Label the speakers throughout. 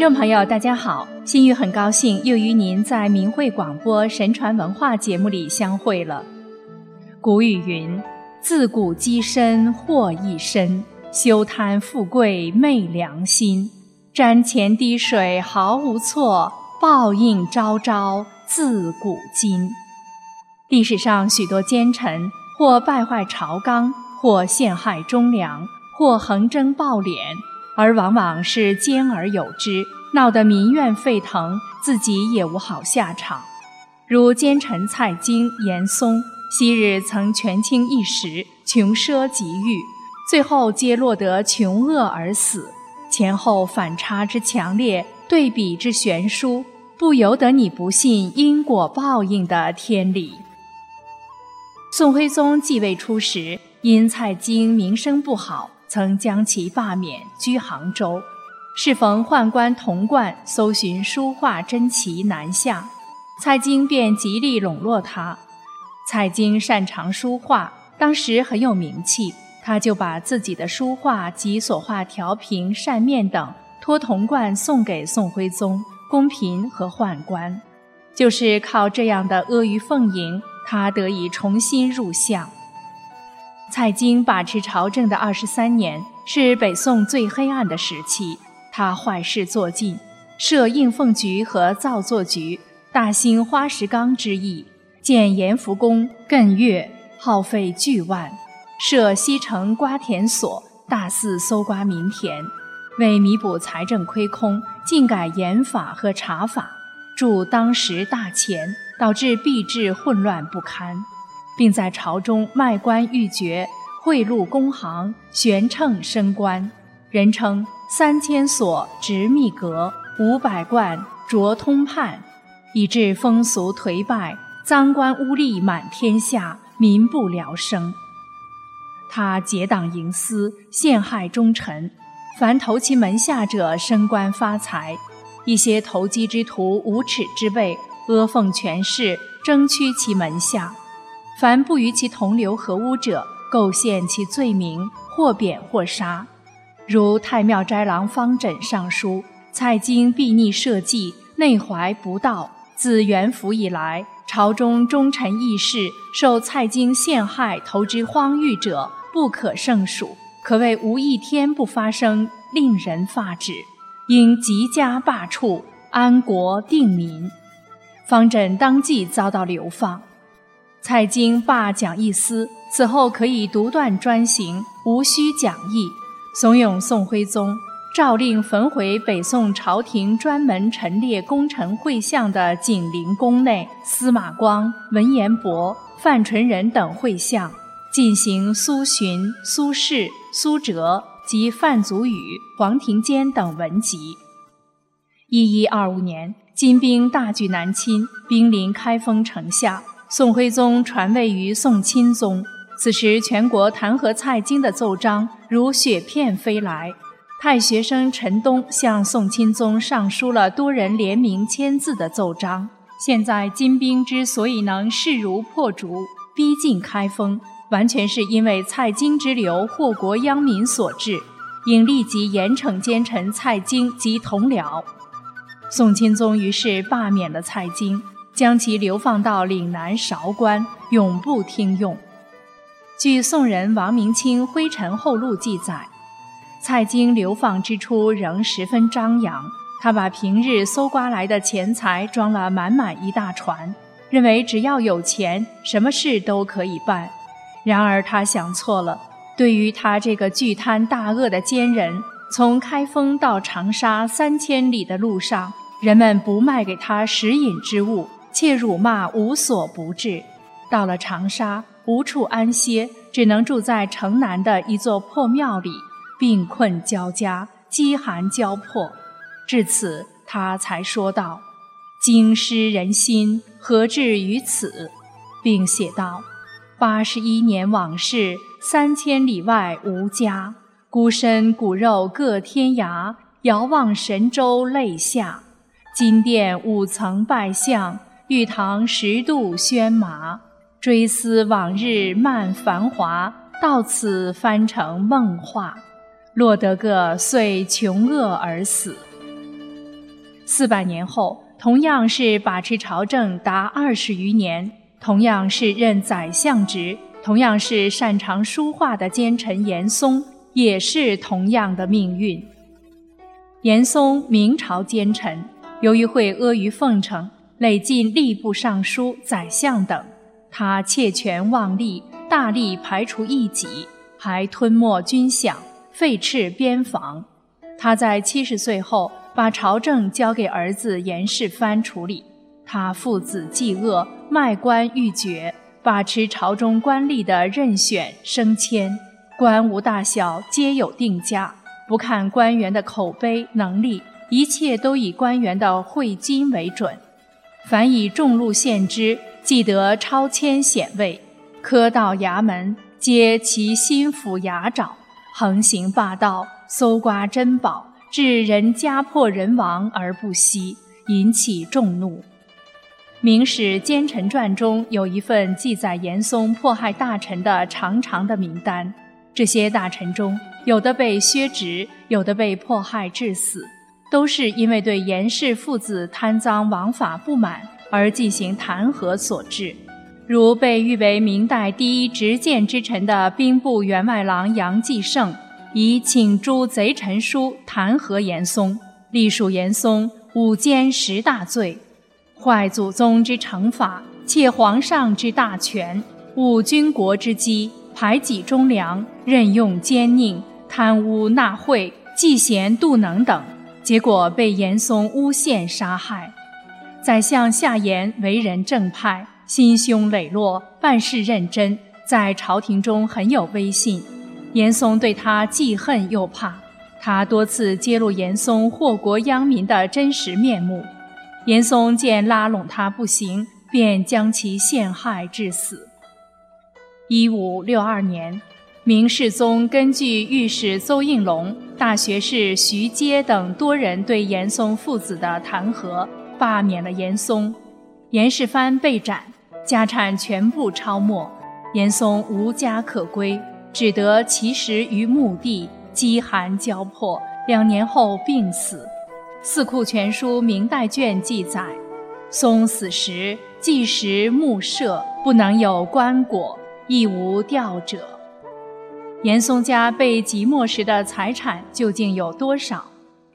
Speaker 1: 听众朋友，大家好！心玉很高兴又与您在明慧广播神传文化节目里相会了。古语云：“自古积身祸一身，休贪富贵昧良心。瞻前滴水毫无错，报应昭昭自古今。”历史上许多奸臣，或败坏朝纲，或陷害忠良，或横征暴敛。而往往是兼而有之，闹得民怨沸腾，自己也无好下场。如奸臣蔡京、严嵩，昔日曾权倾一时，穷奢极欲，最后皆落得穷厄而死。前后反差之强烈，对比之悬殊，不由得你不信因果报应的天理。宋徽宗继位初时，因蔡京名声不好。曾将其罢免，居杭州。适逢宦官童贯搜寻书画珍奇南下，蔡京便极力笼络他。蔡京擅长书画，当时很有名气，他就把自己的书画及所画调瓶、扇面等托童贯送给宋徽宗、宫嫔和宦官。就是靠这样的阿谀奉迎，他得以重新入相。蔡京把持朝政的二十三年，是北宋最黑暗的时期。他坏事做尽，设应奉局和造作局，大兴花石纲之役，建延福宫、艮岳，耗费巨万；设西城瓜田所，大肆搜刮民田。为弥补财政亏空，尽改盐法和茶法，铸当时大钱，导致币制混乱不堪。并在朝中卖官鬻爵，贿赂公行，悬秤升官，人称三千所执秘阁，五百贯着通判，以致风俗颓败，赃官污吏满天下，民不聊生。他结党营私，陷害忠臣，凡投其门下者升官发财，一些投机之徒、无耻之辈，阿奉权势，争趋其门下。凡不与其同流合污者，构陷其罪名，或贬或杀。如太庙斋郎方枕上书：蔡京避逆社稷，内怀不道。自元符以来，朝中忠臣义士受蔡京陷害，投之荒域者不可胜数，可谓无一天不发生，令人发指。应极加罢黜，安国定民。方枕当即遭到流放。蔡京罢讲义司，此后可以独断专行，无需讲义，怂恿宋徽宗诏令焚毁北宋朝廷专门陈列功臣绘像的景陵宫内司马光、文彦博、范纯仁等绘像，进行苏洵、苏轼、苏辙及范祖禹、黄庭坚等文集。一一二五年，金兵大举南侵，兵临开封城下。宋徽宗传位于宋钦宗，此时全国弹劾蔡京的奏章如雪片飞来。太学生陈东向宋钦宗上书了多人联名签字的奏章。现在金兵之所以能势如破竹，逼近开封，完全是因为蔡京之流祸国殃民所致，应立即严惩奸臣蔡京及同僚。宋钦宗于是罢免了蔡京。将其流放到岭南韶关，永不听用。据宋人王明清《灰尘后录》记载，蔡京流放之初仍十分张扬。他把平日搜刮来的钱财装了满满一大船，认为只要有钱，什么事都可以办。然而他想错了。对于他这个巨贪大恶的奸人，从开封到长沙三千里的路上，人们不卖给他食饮之物。且辱骂无所不至，到了长沙无处安歇，只能住在城南的一座破庙里，病困交加，饥寒交迫。至此，他才说道：“京师人心何至于此？”并写道：“八十一年往事，三千里外无家，孤身骨肉各天涯，遥望神州泪下。金殿五层拜相。”玉堂十度喧麻，追思往日漫繁华，到此翻成梦话，落得个遂穷厄而死。四百年后，同样是把持朝政达二十余年，同样是任宰相职，同样是擅长书画的奸臣严嵩，也是同样的命运。严嵩，明朝奸臣，由于会阿谀奉承，累进吏部尚书、宰相等。他窃权妄利，大力排除异己，还吞没军饷，废斥边防。他在七十岁后，把朝政交给儿子严世蕃处理。他父子嫉恶，卖官鬻爵，把持朝中官吏的任选升迁，官无大小皆有定价，不看官员的口碑能力，一切都以官员的贿金为准。凡以众禄献之。即得超迁显位，科道衙门皆其心腹牙爪，横行霸道，搜刮珍宝，致人家破人亡而不息，引起众怒。《明史奸臣传》中有一份记载严嵩迫害大臣的长长的名单，这些大臣中有的被削职，有的被迫害致死，都是因为对严氏父子贪赃枉法不满。而进行弹劾所致，如被誉为明代第一执剑之臣的兵部员外郎杨继盛，以请诛贼臣书弹劾严嵩，隶属严嵩五奸十大罪，坏祖宗之惩罚，窃皇上之大权，误军国之机，排挤忠良，任用奸佞，贪污纳贿，嫉贤妒能等，结果被严嵩诬陷杀害。宰相夏言为人正派，心胸磊落，办事认真，在朝廷中很有威信。严嵩对他既恨又怕，他多次揭露严嵩祸国殃民的真实面目。严嵩见拉拢他不行，便将其陷害致死。一五六二年，明世宗根据御史邹应龙、大学士徐阶等多人对严嵩父子的弹劾。罢免了严嵩，严世蕃被斩，家产全部抄没，严嵩无家可归，只得乞食于墓地，饥寒交迫，两年后病死。《四库全书》明代卷记载，嵩死时既石墓舍，不能有棺椁，亦无吊者。严嵩家被即没时的财产究竟有多少？《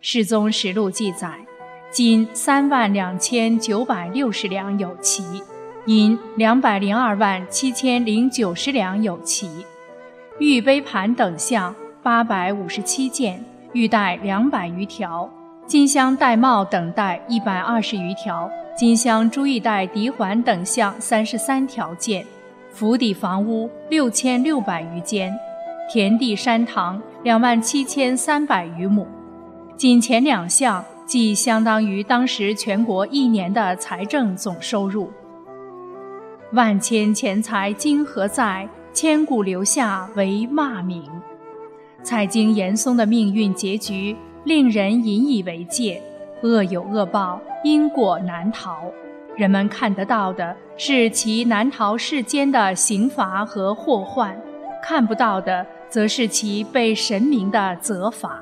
Speaker 1: 世宗实录》记载。金三万两千九百六十两有奇，银两百零二万七千零九十两有奇，玉杯盘等项八百五十七件，玉带两百余条，金镶玳瑁等带一百二十余条，金镶珠玉带底环等项三十三条件，府邸房屋六千六百余间，田地山塘两万七千三百余亩，仅前两项。即相当于当时全国一年的财政总收入。万千钱财今何在？千古留下为骂名。蔡京、严嵩的命运结局令人引以为戒。恶有恶报，因果难逃。人们看得到的是其难逃世间的刑罚和祸患，看不到的则是其被神明的责罚。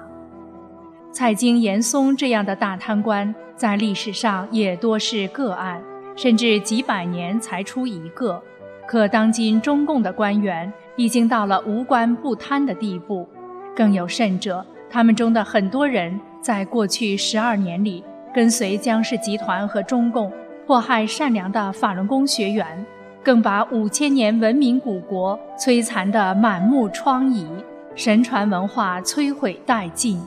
Speaker 1: 蔡京、严嵩这样的大贪官，在历史上也多是个案，甚至几百年才出一个。可当今中共的官员已经到了无官不贪的地步，更有甚者，他们中的很多人在过去十二年里，跟随江氏集团和中共，迫害善良的法轮功学员，更把五千年文明古国摧残得满目疮痍，神传文化摧毁殆尽。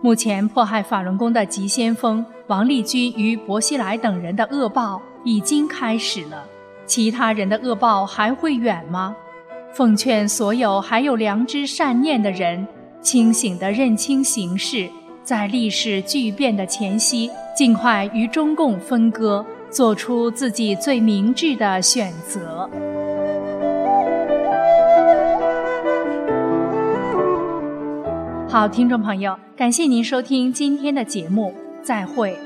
Speaker 1: 目前迫害法轮功的急先锋王立军与薄熙来等人的恶报已经开始了，其他人的恶报还会远吗？奉劝所有还有良知善念的人，清醒地认清形势，在历史巨变的前夕，尽快与中共分割，做出自己最明智的选择。好，听众朋友，感谢您收听今天的节目，再会。